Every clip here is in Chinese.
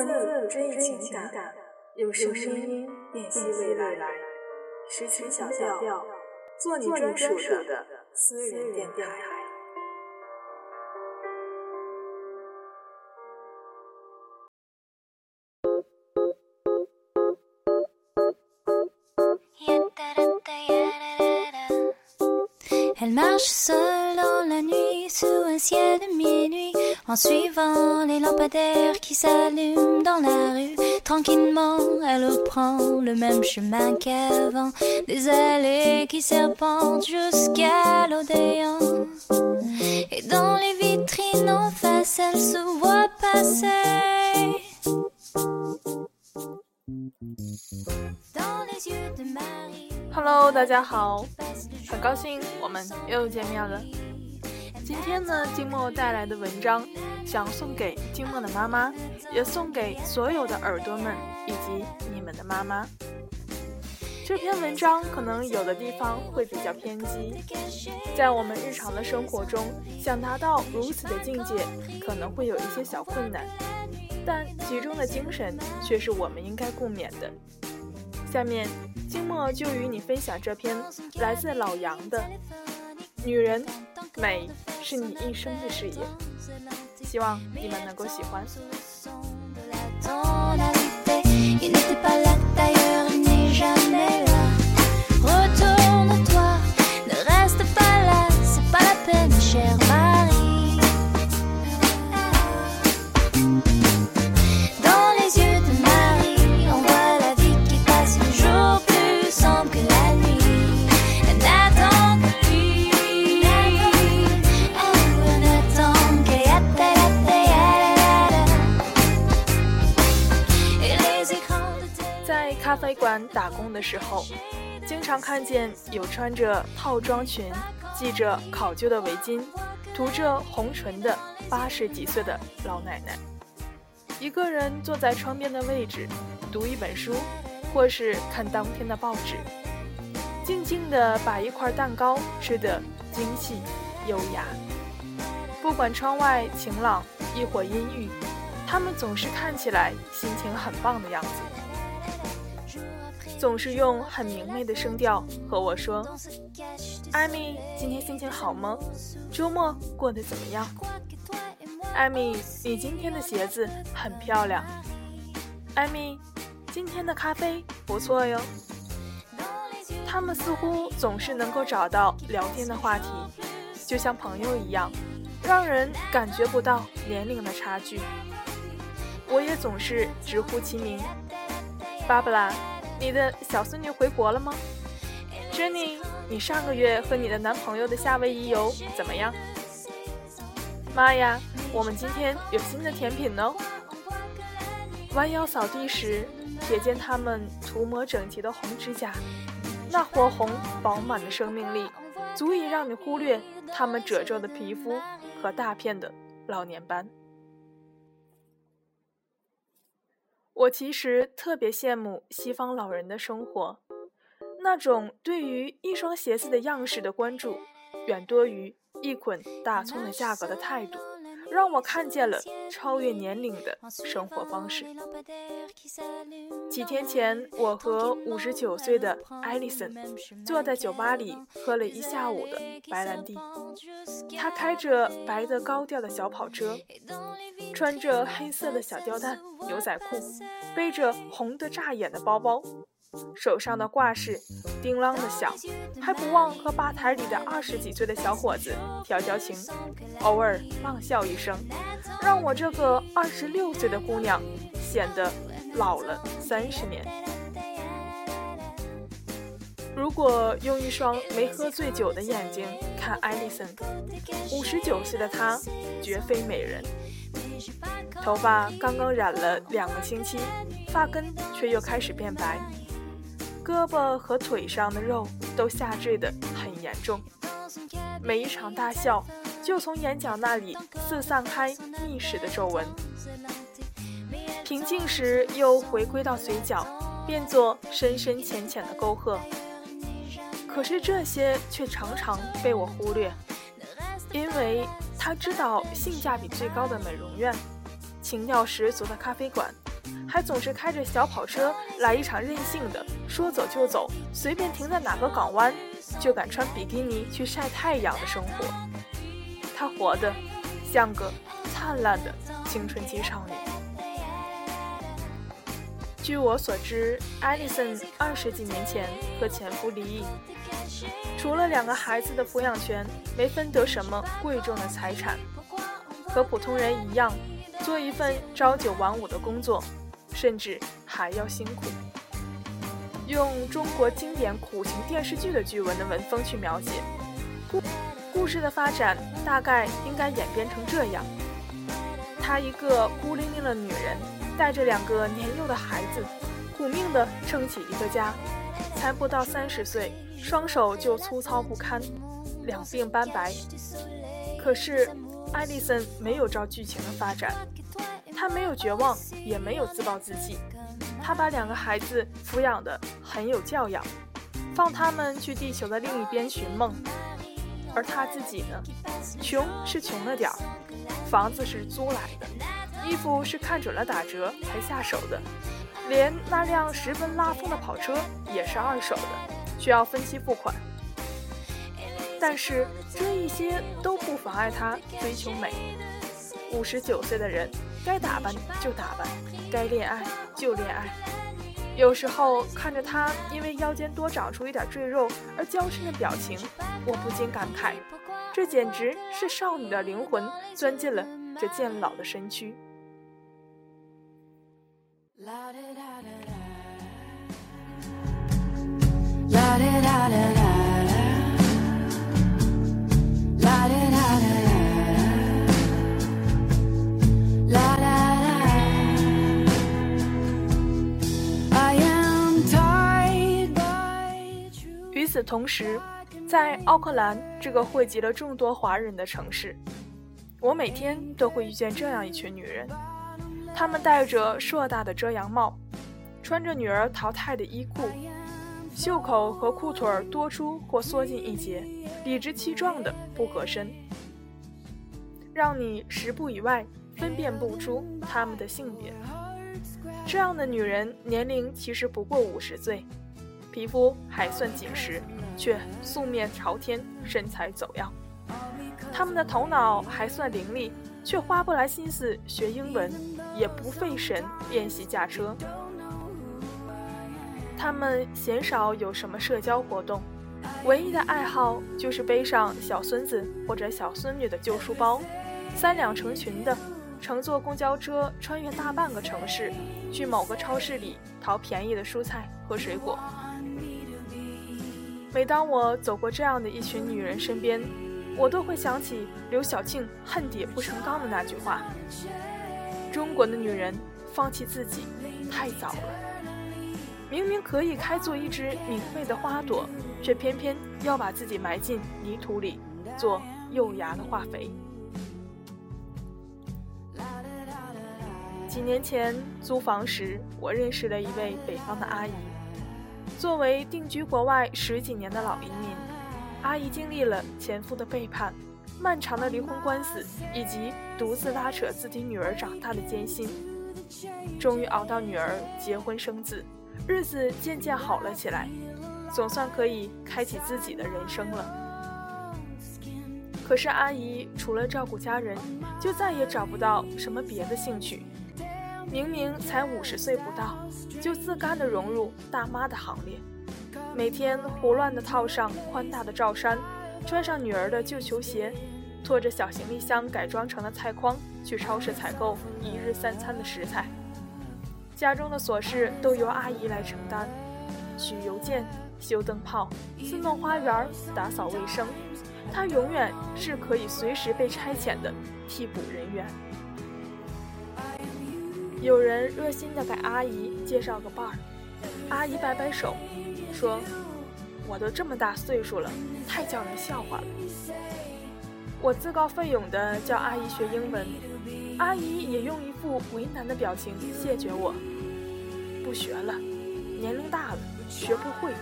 文字追忆情感，用声音辨析未来。诗情小调，做你专属的私人电台。Elle marche seule dans la nuit sous un ciel de minuit en suivant les lampadaires qui s'allument dans la rue. Tranquillement, elle reprend le même chemin qu'avant, des allées qui serpentent jusqu'à l'Odéon. Et dans les vitrines en face, elle se voit passer. Dans les yeux de Marie. Hello，大家好，很高兴我们又见面了。 今天呢，静默带来的文章想送给静默的妈妈，也送给所有的耳朵们以及你们的妈妈。这篇文章可能有的地方会比较偏激，在我们日常的生活中，想达到如此的境界，可能会有一些小困难，但其中的精神却是我们应该共勉的。下面。静默就与你分享这篇来自老杨的《女人美是你一生的事业》，希望你们能够喜欢。咖啡馆打工的时候，经常看见有穿着套装裙、系着考究的围巾、涂着红唇的八十几岁的老奶奶，一个人坐在窗边的位置，读一本书，或是看当天的报纸，静静地把一块蛋糕吃得精细优雅。不管窗外晴朗亦或阴郁，他们总是看起来心情很棒的样子。总是用很明媚的声调和我说：“艾米，今天心情好吗？周末过得怎么样？”艾米，你今天的鞋子很漂亮。艾米，今天的咖啡不错哟。他们似乎总是能够找到聊天的话题，就像朋友一样，让人感觉不到年龄的差距。我也总是直呼其名，芭芭拉。你的小孙女回国了吗，Jenny？你上个月和你的男朋友的夏威夷游怎么样？妈呀，我们今天有新的甜品哦！弯腰扫地时，瞥见他们涂抹整齐的红指甲，那火红饱满的生命力，足以让你忽略他们褶皱的皮肤和大片的老年斑。我其实特别羡慕西方老人的生活，那种对于一双鞋子的样式的关注，远多于一捆大葱的价格的态度。让我看见了超越年龄的生活方式。几天前，我和五十九岁的艾丽森坐在酒吧里喝了一下午的白兰地。他开着白的高调的小跑车，穿着黑色的小吊带牛仔裤，背着红得扎眼的包包。手上的挂饰叮啷的响，还不忘和吧台里的二十几岁的小伙子调调情，偶尔浪笑一声，让我这个二十六岁的姑娘显得老了三十年。如果用一双没喝醉酒的眼睛看艾莉森，五十九岁的她绝非美人。头发刚刚染了两个星期，发根却又开始变白。胳膊和腿上的肉都下坠得很严重，每一场大笑就从眼角那里四散开密实的皱纹，平静时又回归到嘴角，变作深深浅浅的沟壑。可是这些却常常被我忽略，因为他知道性价比最高的美容院、情调十足的咖啡馆还总是开着小跑车来一场任性的，说走就走，随便停在哪个港湾就敢穿比基尼去晒太阳的生活。她活得像个灿烂的青春期少女。据我所知，艾莉森二十几年前和前夫离异，除了两个孩子的抚养权，没分得什么贵重的财产。和普通人一样，做一份朝九晚五的工作，甚至还要辛苦。用中国经典苦情电视剧的剧文的文风去描写，故故事的发展大概应该演变成这样：她一个孤零零的女人。带着两个年幼的孩子，苦命地撑起一个家，才不到三十岁，双手就粗糙不堪，两鬓斑白。可是，艾丽森没有照剧情的发展，他没有绝望，也没有自暴自弃，他把两个孩子抚养得很有教养，放他们去地球的另一边寻梦。而他自己呢，穷是穷了点儿，房子是租来的。衣服是看准了打折才下手的，连那辆十分拉风的跑车也是二手的，需要分期付款。但是这一些都不妨碍他追求美。五十九岁的人，该打扮就打扮，该恋爱就恋爱。有时候看着他因为腰间多长出一点赘肉而娇嗔的表情，我不禁感慨，这简直是少女的灵魂钻进了这渐老的身躯。与与此同时，在奥克兰这个汇集了众多华人的城市，我每天都会遇见这样一群女人。她们戴着硕大的遮阳帽，穿着女儿淘汰的衣裤，袖口和裤腿多出或缩进一截，理直气壮的不合身，让你十步以外分辨不出他们的性别。这样的女人年龄其实不过五十岁，皮肤还算紧实，却素面朝天，身材走样。他们的头脑还算伶俐。却花不来心思学英文，也不费神练习驾车。他们鲜少有什么社交活动，唯一的爱好就是背上小孙子或者小孙女的旧书包，三两成群的乘坐公交车穿越大半个城市，去某个超市里淘便宜的蔬菜和水果。每当我走过这样的一群女人身边，我都会想起刘晓庆“恨铁不成钢”的那句话：“中国的女人放弃自己太早了，明明可以开作一只明媚的花朵，却偏偏要把自己埋进泥土里，做幼芽的化肥。”几年前租房时，我认识了一位北方的阿姨，作为定居国外十几年的老移民。阿姨经历了前夫的背叛、漫长的离婚官司，以及独自拉扯自己女儿长大的艰辛，终于熬到女儿结婚生子，日子渐渐好了起来，总算可以开启自己的人生了。可是阿姨除了照顾家人，就再也找不到什么别的兴趣。明明才五十岁不到，就自甘地融入大妈的行列。每天胡乱地套上宽大的罩衫，穿上女儿的旧球鞋，拖着小行李箱改装成了菜筐去超市采购一日三餐的食材。家中的琐事都由阿姨来承担，取邮件、修灯泡、自弄花园、打扫卫生，她永远是可以随时被差遣的替补人员。有人热心地给阿姨介绍个伴儿，阿姨摆摆手。说：“我都这么大岁数了，太叫人笑话了。”我自告奋勇地叫阿姨学英文，阿姨也用一副为难的表情谢绝我：“不学了，年龄大了，学不会。”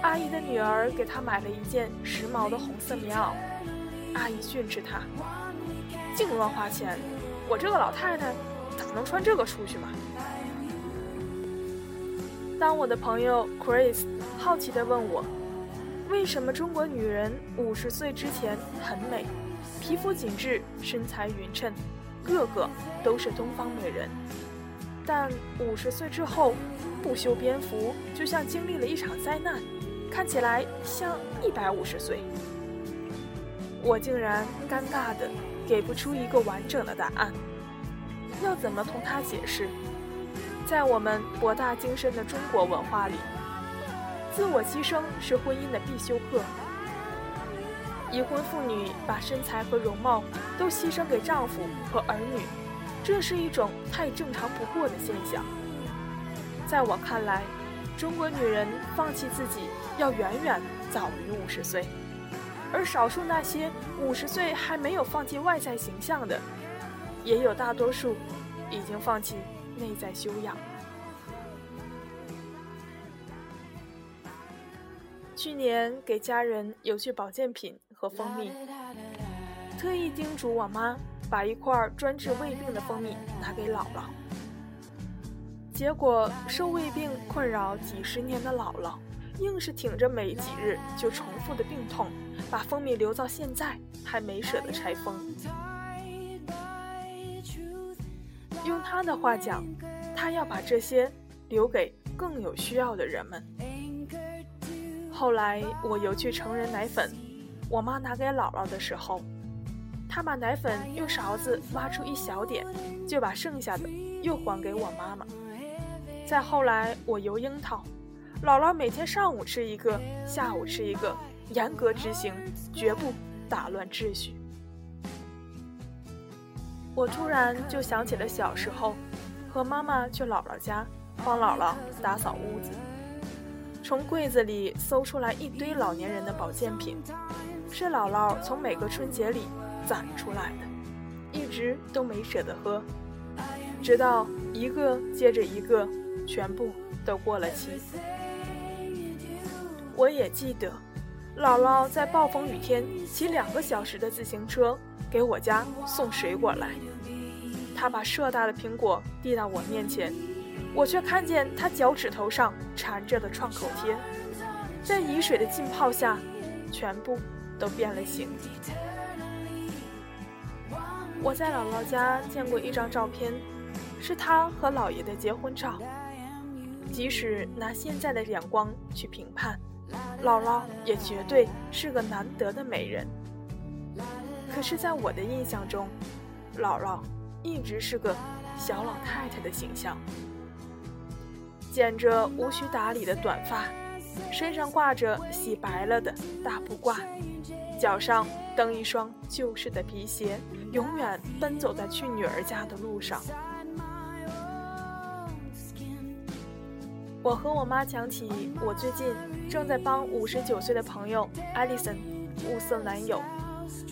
阿姨的女儿给她买了一件时髦的红色棉袄，阿姨训斥她：“净乱花钱！我这个老太太咋能穿这个出去嘛？当我的朋友 Chris 好奇地问我，为什么中国女人五十岁之前很美，皮肤紧致，身材匀称，个个都是东方美人，但五十岁之后不修边幅，就像经历了一场灾难，看起来像一百五十岁。我竟然尴尬的给不出一个完整的答案，要怎么同他解释？在我们博大精深的中国文化里，自我牺牲是婚姻的必修课。已婚妇女把身材和容貌都牺牲给丈夫和儿女，这是一种太正常不过的现象。在我看来，中国女人放弃自己要远远早于五十岁，而少数那些五十岁还没有放弃外在形象的，也有大多数已经放弃。内在修养。去年给家人邮去保健品和蜂蜜，特意叮嘱我妈把一块专治胃病的蜂蜜拿给姥姥。结果受胃病困扰几十年的姥姥，硬是挺着没几日就重复的病痛，把蜂蜜留到现在还没舍得拆封。用他的话讲，他要把这些留给更有需要的人们。后来我邮去成人奶粉，我妈拿给姥姥的时候，她把奶粉用勺子挖出一小点，就把剩下的又还给我妈妈。再后来我邮樱桃，姥姥每天上午吃一个，下午吃一个，严格执行，绝不打乱秩序。我突然就想起了小时候，和妈妈去姥姥家帮姥姥打扫屋子，从柜子里搜出来一堆老年人的保健品，是姥姥从每个春节里攒出来的，一直都没舍得喝，直到一个接着一个，全部都过了期。我也记得，姥姥在暴风雨天骑两个小时的自行车。给我家送水果来，他把硕大的苹果递到我面前，我却看见他脚趾头上缠着的创口贴，在雨水的浸泡下，全部都变了形。我在姥姥家见过一张照片，是他和姥爷的结婚照。即使拿现在的眼光去评判，姥姥也绝对是个难得的美人。可是，在我的印象中，姥姥一直是个小老太太的形象，剪着无需打理的短发，身上挂着洗白了的大布褂，脚上蹬一双旧式的皮鞋，永远奔走在去女儿家的路上。我和我妈讲起我最近正在帮五十九岁的朋友艾丽森物色男友。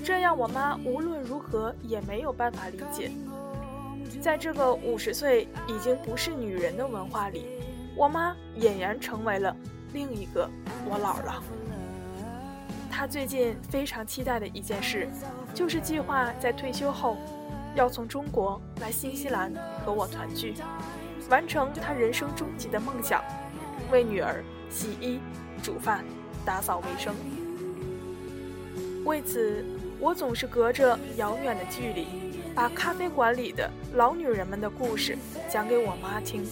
这样，我妈无论如何也没有办法理解，在这个五十岁已经不是女人的文化里，我妈俨然成为了另一个我姥姥。她最近非常期待的一件事，就是计划在退休后，要从中国来新西兰和我团聚，完成她人生终极的梦想，为女儿洗衣、煮饭、打扫卫生。为此，我总是隔着遥远的距离，把咖啡馆里的老女人们的故事讲给我妈听，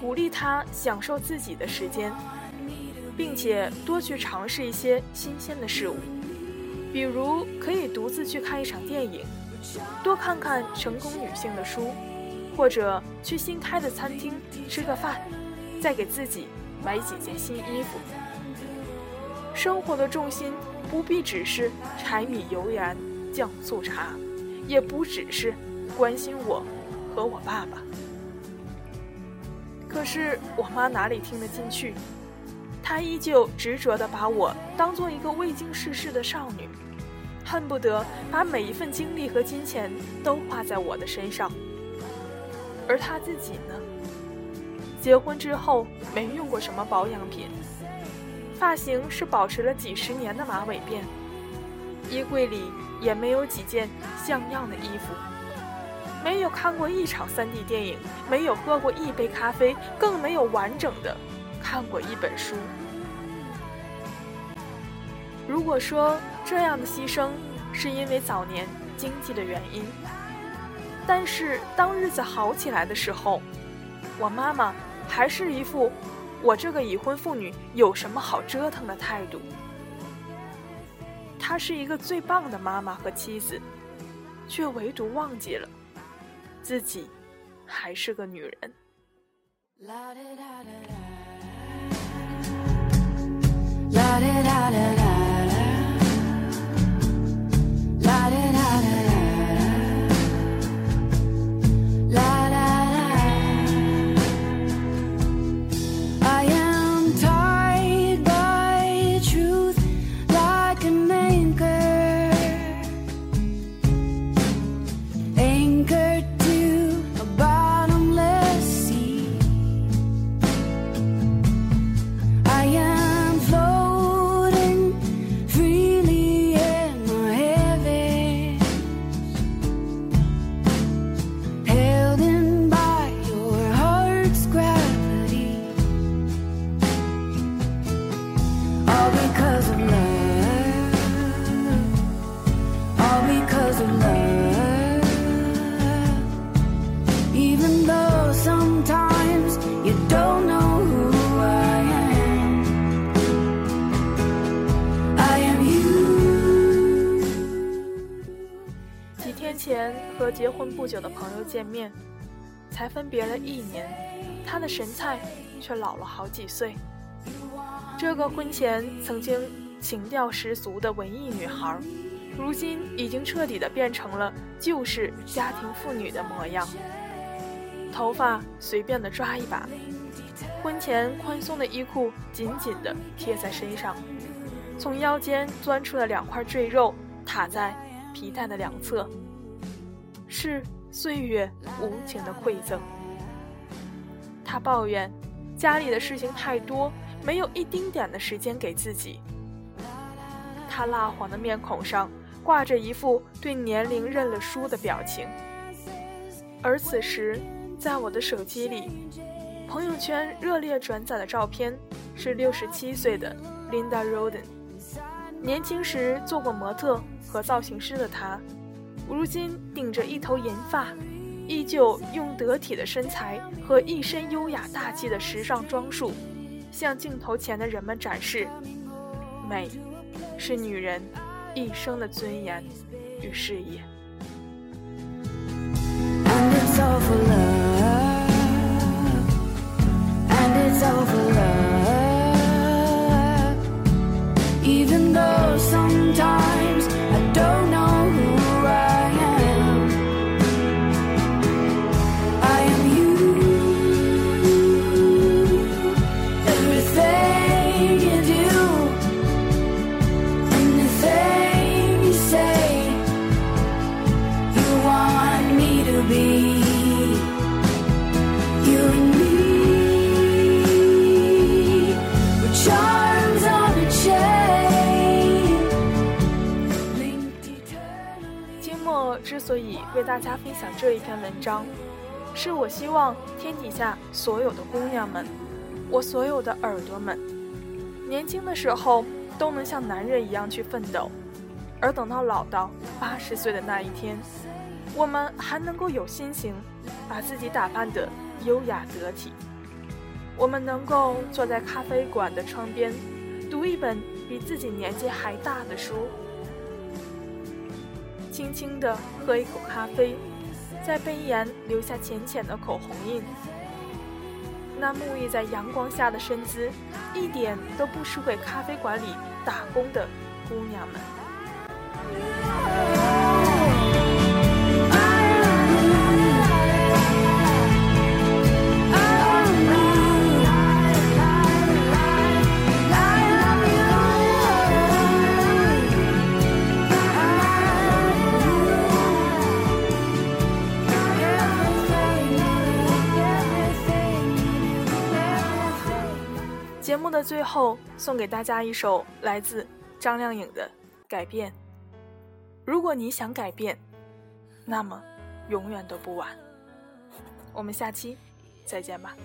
鼓励她享受自己的时间，并且多去尝试一些新鲜的事物，比如可以独自去看一场电影，多看看成功女性的书，或者去新开的餐厅吃个饭，再给自己买几件新衣服。生活的重心。不必只是柴米油盐酱醋茶，也不只是关心我和我爸爸。可是我妈哪里听得进去？她依旧执着地把我当做一个未经世事的少女，恨不得把每一份精力和金钱都花在我的身上。而她自己呢？结婚之后没用过什么保养品。发型是保持了几十年的马尾辫，衣柜里也没有几件像样的衣服，没有看过一场 3D 电影，没有喝过一杯咖啡，更没有完整的看过一本书。如果说这样的牺牲是因为早年经济的原因，但是当日子好起来的时候，我妈妈还是一副我这个已婚妇女有什么好折腾的态度。她是一个最棒的妈妈和妻子，却唯独忘记了自己还是个女人。和见面，才分别了一年，他的神采却老了好几岁。这个婚前曾经情调十足的文艺女孩，如今已经彻底的变成了旧式家庭妇女的模样。头发随便的抓一把，婚前宽松的衣裤紧紧的贴在身上，从腰间钻出了两块赘肉，塔在皮带的两侧。是岁月无情的馈赠。他抱怨家里的事情太多，没有一丁点的时间给自己。他蜡黄的面孔上挂着一副对年龄认了输的表情。而此时，在我的手机里，朋友圈热烈转载的照片是六十七岁的 Linda Roden。年轻时做过模特和造型师的她。如今顶着一头银发，依旧用得体的身材和一身优雅大气的时尚装束，向镜头前的人们展示：美，是女人一生的尊严与事业。为大家分享这一篇文章，是我希望天底下所有的姑娘们，我所有的耳朵们，年轻的时候都能像男人一样去奋斗，而等到老到八十岁的那一天，我们还能够有心情把自己打扮得优雅得体，我们能够坐在咖啡馆的窗边，读一本比自己年纪还大的书。轻轻地喝一口咖啡，在杯沿留下浅浅的口红印。那沐浴在阳光下的身姿，一点都不输给咖啡馆里打工的姑娘们。最后，送给大家一首来自张靓颖的《改变》。如果你想改变，那么永远都不晚。我们下期再见吧。